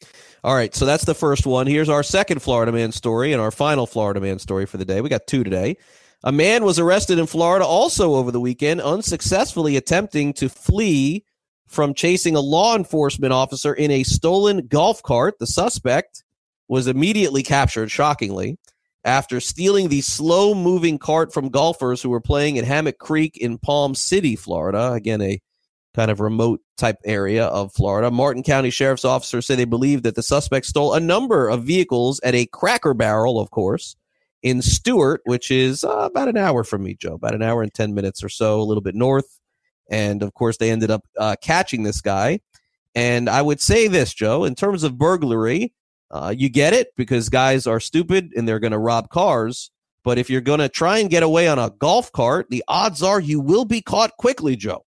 B: All right, so that's the first one. Here's our second Florida man story and our final Florida man story for the day. We got two today. A man was arrested in Florida also over the weekend, unsuccessfully attempting to flee from chasing a law enforcement officer in a stolen golf cart. The suspect was immediately captured, shockingly, after stealing the slow moving cart from golfers who were playing at Hammock Creek in Palm City, Florida. Again, a kind of remote type area of Florida. Martin County Sheriff's officers say they believe that the suspect stole a number of vehicles at a Cracker Barrel, of course, in Stuart, which is uh, about an hour from me, Joe, about an hour and 10 minutes or so, a little bit north. And of course, they ended up uh, catching this guy. And I would say this, Joe, in terms of burglary, uh, you get it because guys are stupid and they're going to rob cars. But if you're going to try and get away on a golf cart, the odds are you will be caught quickly, Joe.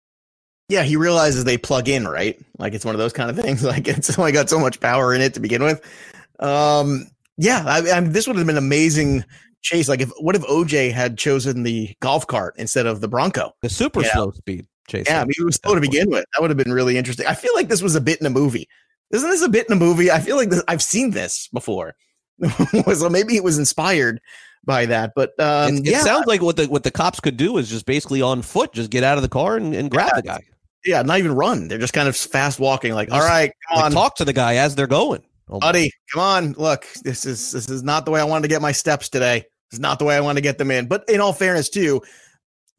D: Yeah, he realizes they plug in, right? Like it's one of those kind of things. Like it's only got so much power in it to begin with. Um, yeah, I, I this would have been amazing chase. Like if what if OJ had chosen the golf cart instead of the Bronco,
B: the super slow speed chase?
D: Yeah, I mean it was slow to begin with. That would have been really interesting. I feel like this was a bit in a movie. Isn't this a bit in a movie? I feel like this, I've seen this before. so maybe it was inspired by that. But um,
B: it, it
D: yeah.
B: sounds like what the what the cops could do is just basically on foot, just get out of the car and, and grab yeah. the guy.
D: Yeah, not even run. They're just kind of fast walking. Like, all right, come
B: like
D: on,
B: talk to the guy as they're going.
D: Oh, buddy, come on. Look, this is this is not the way I wanted to get my steps today. It's not the way I want to get them in. But in all fairness, too,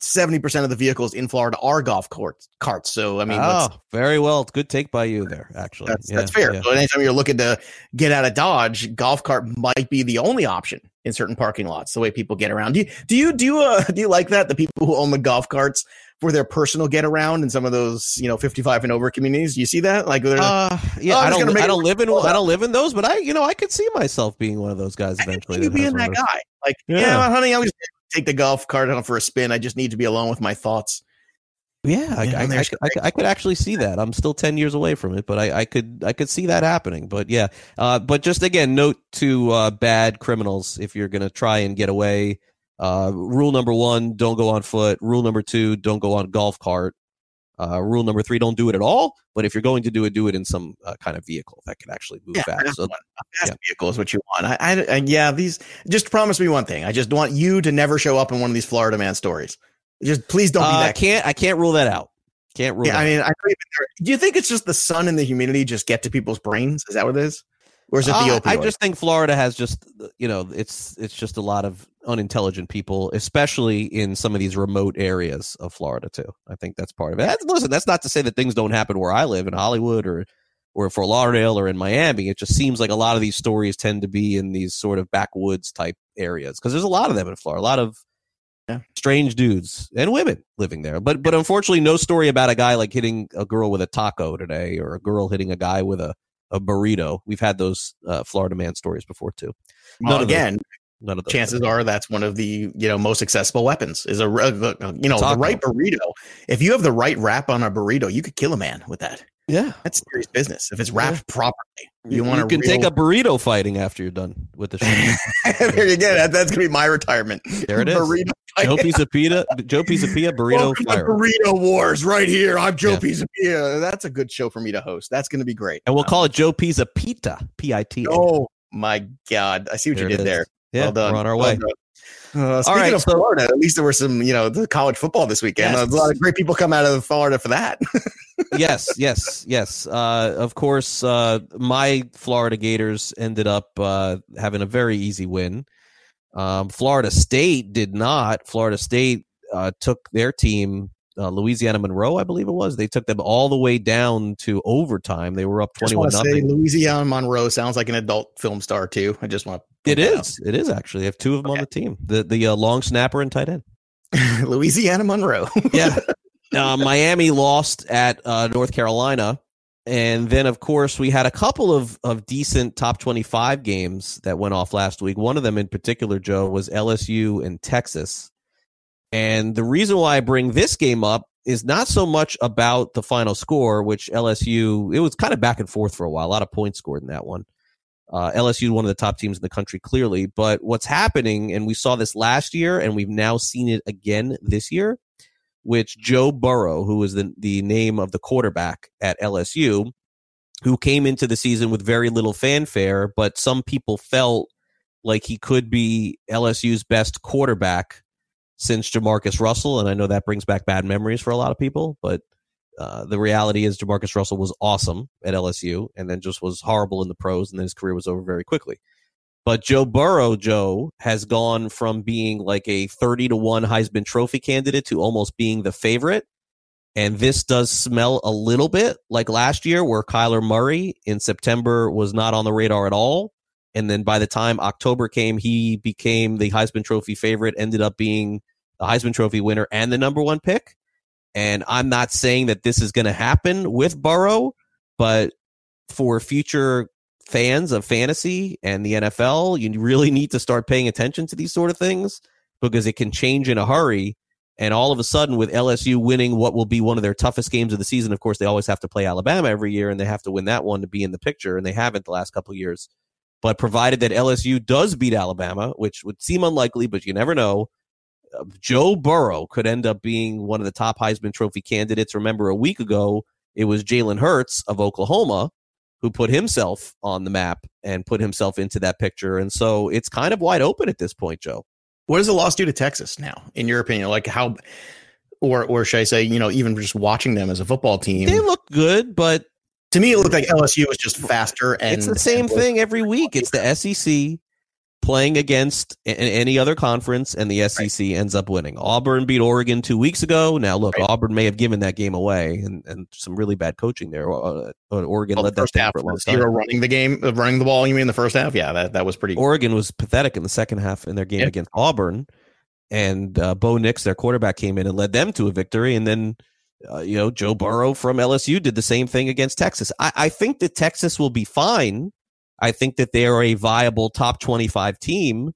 D: seventy percent of the vehicles in Florida are golf carts. Carts. So I mean,
B: oh, very well. Good take by you there. Actually,
D: that's, yeah, that's fair. Yeah. So anytime you're looking to get out of Dodge, golf cart might be the only option in certain parking lots. The way people get around. Do you do you do you, uh, do you like that? The people who own the golf carts for their personal get around in some of those, you know, 55 and over communities. You see that? Like,
B: uh, yeah, oh, I don't, I don't live in, I don't live in those, but I, you know, I could see myself being one of those guys eventually.
D: You being that guy, like, yeah, yeah honey, I was take the golf cart out for a spin. I just need to be alone with my thoughts.
B: Yeah, I, I, I, I, I, could actually see that. I'm still ten years away from it, but I, could I could see that happening. But yeah, uh, but just again, note to uh, bad criminals if you're going to try and get away. Uh, rule number one: don't go on foot. Rule number two: don't go on golf cart. Uh, rule number three: don't do it at all. But if you're going to do it, do it in some uh, kind of vehicle that can actually move
D: yeah,
B: fast. So,
D: fast yeah. vehicle is what you want. I, I, and yeah, these just promise me one thing. I just want you to never show up in one of these Florida man stories. Just please don't be uh, that.
B: I can't. I can't rule that out. Can't rule.
D: Yeah, I mean, I do you think it's just the sun and the humidity just get to people's brains? Is that what it is? Or is it the uh,
B: I just think Florida has just you know it's it's just a lot of unintelligent people, especially in some of these remote areas of Florida too. I think that's part of it. Listen, that's not to say that things don't happen where I live in Hollywood or or Fort Lauderdale or in Miami. It just seems like a lot of these stories tend to be in these sort of backwoods type areas because there's a lot of them in Florida. A lot of yeah. strange dudes and women living there. But but unfortunately, no story about a guy like hitting a girl with a taco today, or a girl hitting a guy with a, a burrito. We've had those uh, Florida man stories before too.
D: Well, again, none of chances things. are that's one of the you know most accessible weapons is a you know taco. the right burrito. If you have the right wrap on a burrito, you could kill a man with that.
B: Yeah,
D: that's serious business. If it's wrapped yeah. properly,
B: you, you want to. You can real... take a burrito fighting after you're done with the
D: show. there you go. That, that's gonna be my retirement.
B: There it is. Burrito Joe Pisapia, Joe Pisapia, burrito fire.
D: Burrito Wars right here. I'm Joe yeah. That's a good show for me to host. That's gonna be great.
B: And we'll um, call it Joe Pisapita. P I T.
D: Oh my God! I see what there you did there.
B: Yeah, well done. we're on our way. Well
D: uh, speaking All right, of so, Florida, at least there were some, you know, the college football this weekend. Yes. A lot of great people come out of Florida for that.
B: yes, yes, yes. Uh, of course, uh, my Florida Gators ended up uh, having a very easy win. Um, Florida State did not. Florida State uh, took their team uh, Louisiana Monroe, I believe it was. They took them all the way down to overtime. They were up twenty-one nothing.
D: Louisiana Monroe sounds like an adult film star too. I just want.
B: It is. Out. It is actually. They have two of them okay. on the team. The the uh, long snapper and tight end.
D: Louisiana Monroe.
B: yeah. Uh, Miami lost at uh, North Carolina, and then of course we had a couple of of decent top twenty five games that went off last week. One of them in particular, Joe, was LSU and Texas. And the reason why I bring this game up is not so much about the final score, which LSU, it was kind of back and forth for a while. A lot of points scored in that one. Uh, LSU, one of the top teams in the country, clearly. But what's happening, and we saw this last year, and we've now seen it again this year, which Joe Burrow, who is the, the name of the quarterback at LSU, who came into the season with very little fanfare, but some people felt like he could be LSU's best quarterback since Jamarcus Russell, and I know that brings back bad memories for a lot of people, but uh, the reality is Jamarcus Russell was awesome at LSU and then just was horrible in the pros, and then his career was over very quickly. But Joe Burrow, Joe, has gone from being like a 30 to 1 Heisman Trophy candidate to almost being the favorite. And this does smell a little bit like last year, where Kyler Murray in September was not on the radar at all. And then by the time October came, he became the Heisman Trophy favorite, ended up being the Heisman Trophy winner and the number one pick. And I'm not saying that this is going to happen with Burrow, but for future fans of fantasy and the NFL, you really need to start paying attention to these sort of things because it can change in a hurry. And all of a sudden, with LSU winning what will be one of their toughest games of the season, of course, they always have to play Alabama every year, and they have to win that one to be in the picture, and they haven't the last couple years. But provided that LSU does beat Alabama, which would seem unlikely, but you never know, uh, Joe Burrow could end up being one of the top Heisman Trophy candidates. Remember, a week ago, it was Jalen Hurts of Oklahoma who put himself on the map and put himself into that picture. And so it's kind of wide open at this point, Joe.
D: What does the loss do to Texas now, in your opinion? Like how, or or should I say, you know, even just watching them as a football team,
B: they look good, but
D: to me, it looked like LSU was just faster. And
B: it's the same thing every week. It's the SEC playing against any other conference, and the SEC right. ends up winning. Auburn beat Oregon two weeks ago. Now, look, right. Auburn may have given that game away, and, and some really bad coaching there. Uh, uh Oregon well, led that half for a long time.
D: Zero running the game, uh, running the ball. You mean in the first half? Yeah, that, that was pretty.
B: Oregon was pathetic in the second half in their game yeah. against Auburn, and uh, Bo Nix, their quarterback, came in and led them to a victory, and then. Uh, you know, Joe Burrow from LSU did the same thing against Texas. I, I think that Texas will be fine I think that they are a viable top 25 team.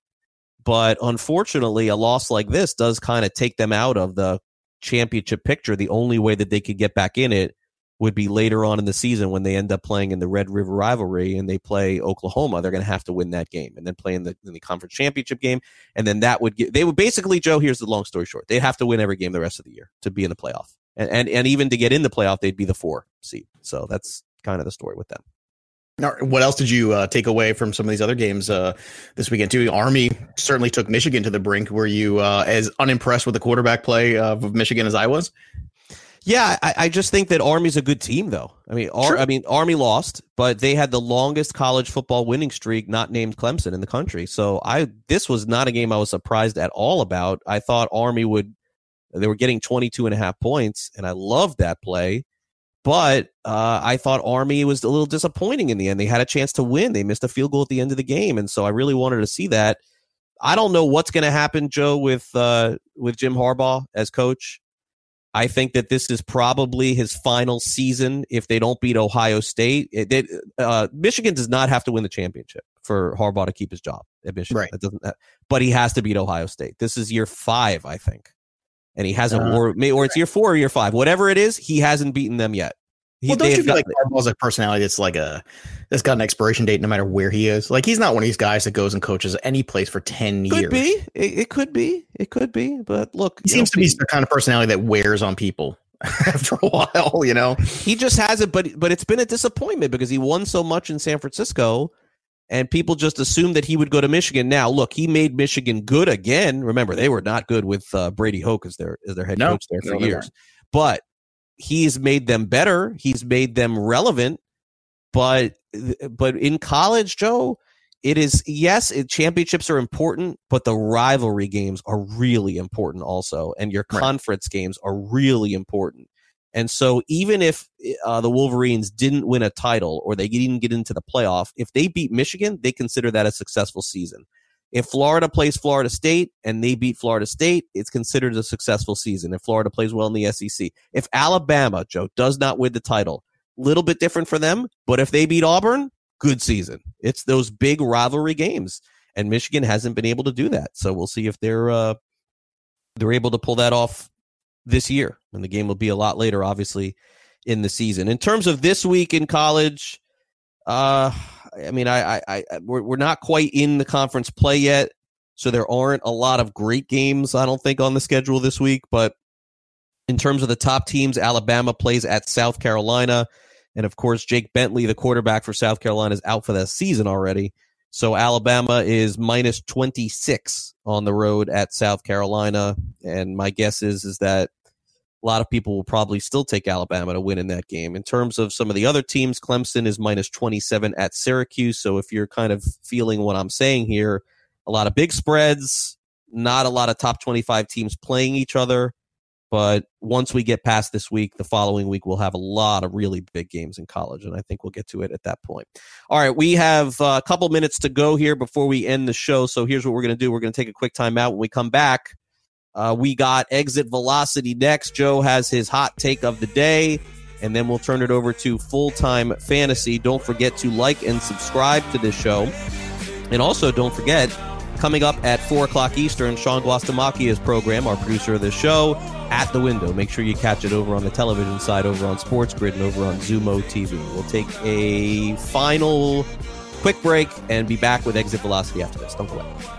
B: But unfortunately, a loss like this does kind of take them out of the championship picture. The only way that they could get back in it would be later on in the season when they end up playing in the Red River rivalry and they play Oklahoma. They're going to have to win that game and then play in the, in the conference championship game. And then that would get, they would basically, Joe, here's the long story short. They'd have to win every game the rest of the year to be in the playoff. And, and, and even to get in the playoff, they'd be the four seed. So that's kind of the story with them.
D: Now, What else did you uh, take away from some of these other games uh, this weekend too? Army certainly took Michigan to the brink. Were you uh, as unimpressed with the quarterback play of Michigan as I was?
B: Yeah, I, I, just think that Army's a good team, though. I mean, Ar- I mean, Army lost, but they had the longest college football winning streak, not named Clemson, in the country. So I, this was not a game I was surprised at all about. I thought Army would, they were getting 22 and a half points, and I loved that play. But uh, I thought Army was a little disappointing in the end. They had a chance to win. They missed a field goal at the end of the game, and so I really wanted to see that. I don't know what's going to happen, Joe, with uh, with Jim Harbaugh as coach. I think that this is probably his final season if they don't beat Ohio State. It, it, uh, Michigan does not have to win the championship for Harbaugh to keep his job at Michigan. Right. doesn't, but he has to beat Ohio State. This is year five, I think and he hasn't, uh, or, or it's year four or year five, whatever it is, he hasn't beaten them yet. He,
D: well, don't you feel like Harbaugh's a personality that's like a that's got an expiration date no matter where he is? Like he's not one of these guys that goes and coaches any place for ten
B: could
D: years.
B: Be it, it, could be, it could be, but look,
D: he seems know, to be the kind of personality that wears on people after a while. You know,
B: he just has it, but but it's been a disappointment because he won so much in San Francisco, and people just assumed that he would go to Michigan. Now, look, he made Michigan good again. Remember, they were not good with uh, Brady Hoke as their as their head no, coach there for no, years, but he's made them better. He's made them relevant. But but in college, Joe, it is yes, it, championships are important, but the rivalry games are really important also, and your right. conference games are really important. And so, even if uh, the Wolverines didn't win a title or they didn't get into the playoff, if they beat Michigan, they consider that a successful season. If Florida plays Florida State and they beat Florida State, it's considered a successful season. If Florida plays well in the SEC, if Alabama, Joe, does not win the title, little bit different for them, but if they beat Auburn, good season. It's those big rivalry games, and Michigan hasn't been able to do that. So we'll see if they're uh, they're able to pull that off this year. And the game will be a lot later, obviously, in the season. In terms of this week in college, uh, I mean, I, I, I we're, we're not quite in the conference play yet, so there aren't a lot of great games. I don't think on the schedule this week. But in terms of the top teams, Alabama plays at South Carolina, and of course, Jake Bentley, the quarterback for South Carolina, is out for the season already. So Alabama is minus 26 on the road at South Carolina, and my guess is is that a lot of people will probably still take Alabama to win in that game. In terms of some of the other teams, Clemson is minus 27 at Syracuse. So if you're kind of feeling what I'm saying here, a lot of big spreads, not a lot of top 25 teams playing each other. But once we get past this week, the following week, we'll have a lot of really big games in college. And I think we'll get to it at that point. All right. We have uh, a couple minutes to go here before we end the show. So here's what we're going to do we're going to take a quick time out. When we come back, uh, we got exit velocity next. Joe has his hot take of the day, and then we'll turn it over to full time fantasy. Don't forget to like and subscribe to this show. And also, don't forget Coming up at 4 o'clock Eastern, Sean Guastamachia's program, our producer of this show, At the Window. Make sure you catch it over on the television side, over on Sports Grid, and over on Xumo TV. We'll take a final quick break and be back with Exit Velocity after this. Don't go away.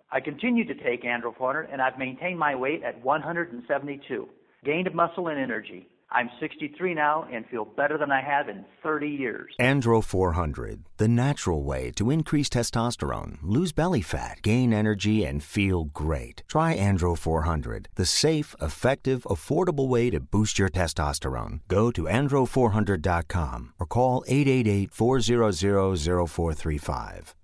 E: I continue to take Andro 400 and I've maintained my weight at 172, gained muscle and energy. I'm 63 now and feel better than I have in 30 years.
F: Andro 400, the natural way to increase testosterone, lose belly fat, gain energy, and feel great. Try Andro 400, the safe, effective, affordable way to boost your testosterone. Go to andro400.com or call 888 400 0435.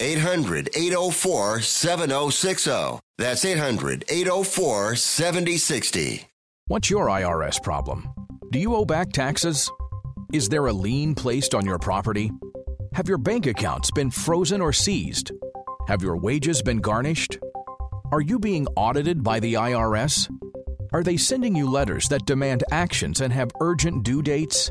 O: 800 804 7060. That's 800 804 7060.
I: What's your IRS problem? Do you owe back taxes? Is there a lien placed on your property? Have your bank accounts been frozen or seized? Have your wages been garnished? Are you being audited by the IRS? Are they sending you letters that demand actions and have urgent due dates?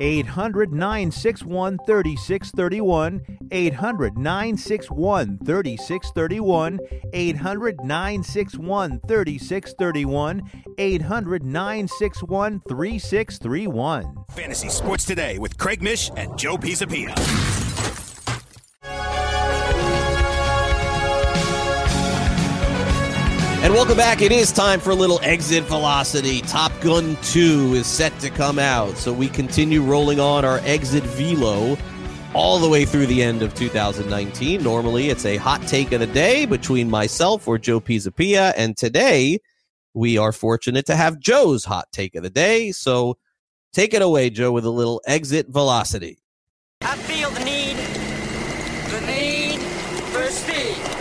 P: 800 961 3631. 800 961 3631. 800 961 3631. 800 961 3631.
N: Fantasy Sports Today with Craig Mish and Joe Pisapia.
B: And welcome back. It is time for a little exit velocity. Top Gun 2 is set to come out. So we continue rolling on our exit velo all the way through the end of 2019. Normally, it's a hot take of the day between myself or Joe Pisapia. And today, we are fortunate to have Joe's hot take of the day. So take it away, Joe, with a little exit velocity.
Q: I feel the need, the need for speed.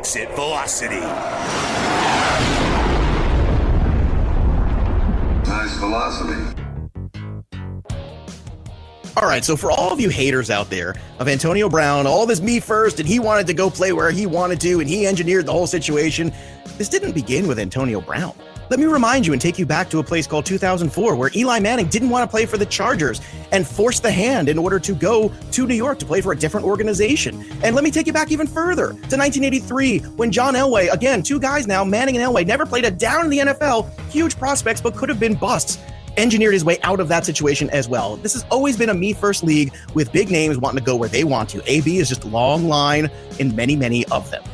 N: Exit velocity.
R: Nice velocity.
D: All right, so for all of you haters out there of Antonio Brown, all this me first, and he wanted to go play where he wanted to, and he engineered the whole situation, this didn't begin with Antonio Brown. Let me remind you and take you back to a place called 2004 where Eli Manning didn't want to play for the Chargers and forced the hand in order to go to New York to play for a different organization. And let me take you back even further to 1983 when John Elway, again, two guys now, Manning and Elway, never played a down in the NFL, huge prospects, but could have been busts engineered his way out of that situation as well. This has always been a me first league with big names wanting to go where they want to. AB is just long line in many, many of them.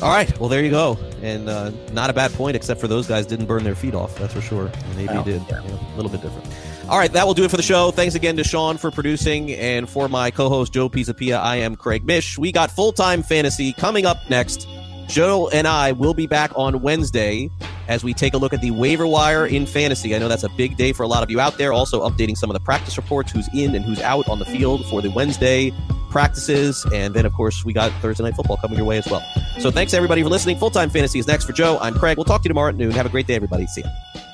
B: All right, well there you go, and uh, not a bad point, except for those guys didn't burn their feet off. That's for sure. Maybe
D: Well,
B: did. Yeah, a little bit different. All right, that will do it for the show. Thanks again to Sean for producing, and for my co-host Joe Pisapia, I am Craig Mish. We got full time fantasy coming up next. Joe and I will be back on Wednesday as we take a look at the waiver wire in fantasy. I know that's a big day for a lot of you out there. Also, updating some of the practice reports who's in and who's out on the field for the Wednesday practices. And then, of course, we got Thursday Night Football coming your way as well. So thanks, everybody, for listening. Full time fantasy is next for Joe. I'm Craig. We'll talk to you tomorrow at noon. Have a great day, everybody. See you.